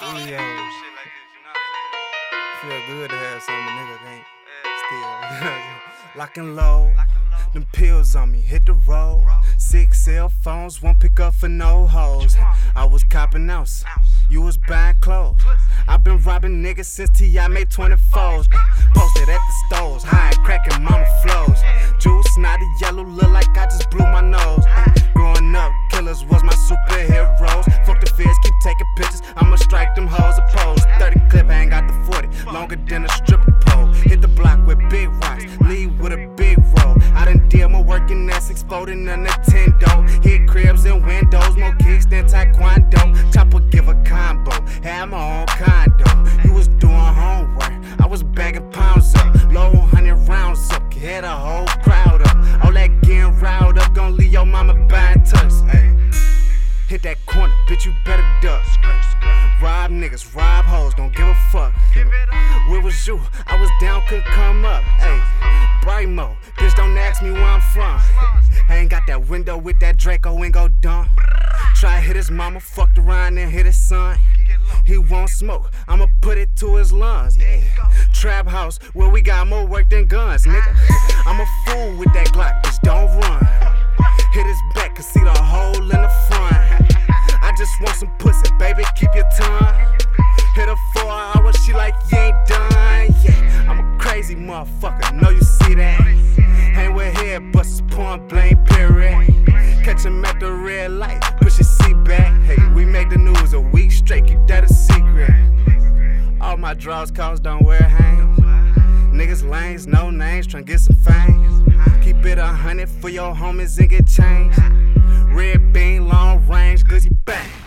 Feel good to have some nigga can't still. Lock and low. Them pills on me, hit the road. Six cell phones, won't pick up for no hoes. I was copping ounce, you was buying clothes. i been robbing niggas since T.I. made 24s. Posted at the stores, high cracking mama flows. Juice, not snotty yellow, look like I just blew stripper pole. Hit the block with big rocks, leave with a big roll. I done did more working that's exploding a Nintendo. Hit cribs and windows, more kicks than Taekwondo. Chopper give a combo, had my own condo. You was doing homework, I was bagging pounds up. Low hundred rounds up, hit a whole crowd up. All that getting riled up, gon' leave your mama buying tucks. Ay. Hit that corner, bitch, you better duck. Rob niggas, rob hoes, don't give a fuck. Where was you? I was down, couldn't come up. Hey, Brightmo, bitch, don't ask me where I'm from. I ain't got that window with that Draco and go dumb. Try hit his mama, fucked around and hit his son. He won't smoke, I'ma put it to his lungs. Yeah. Trap house where we got more work than guns, motherfucker, know you see that. Ain't with here, bust point blank, period. Catch him at the red light, push his seat back. Hey, we made the news a week straight, keep that a secret. All my draws calls don't wear hands. Niggas lanes, no names, tryna get some fame. Keep it a hundred for your homies and get changed. Red bean, long range, cause he bang.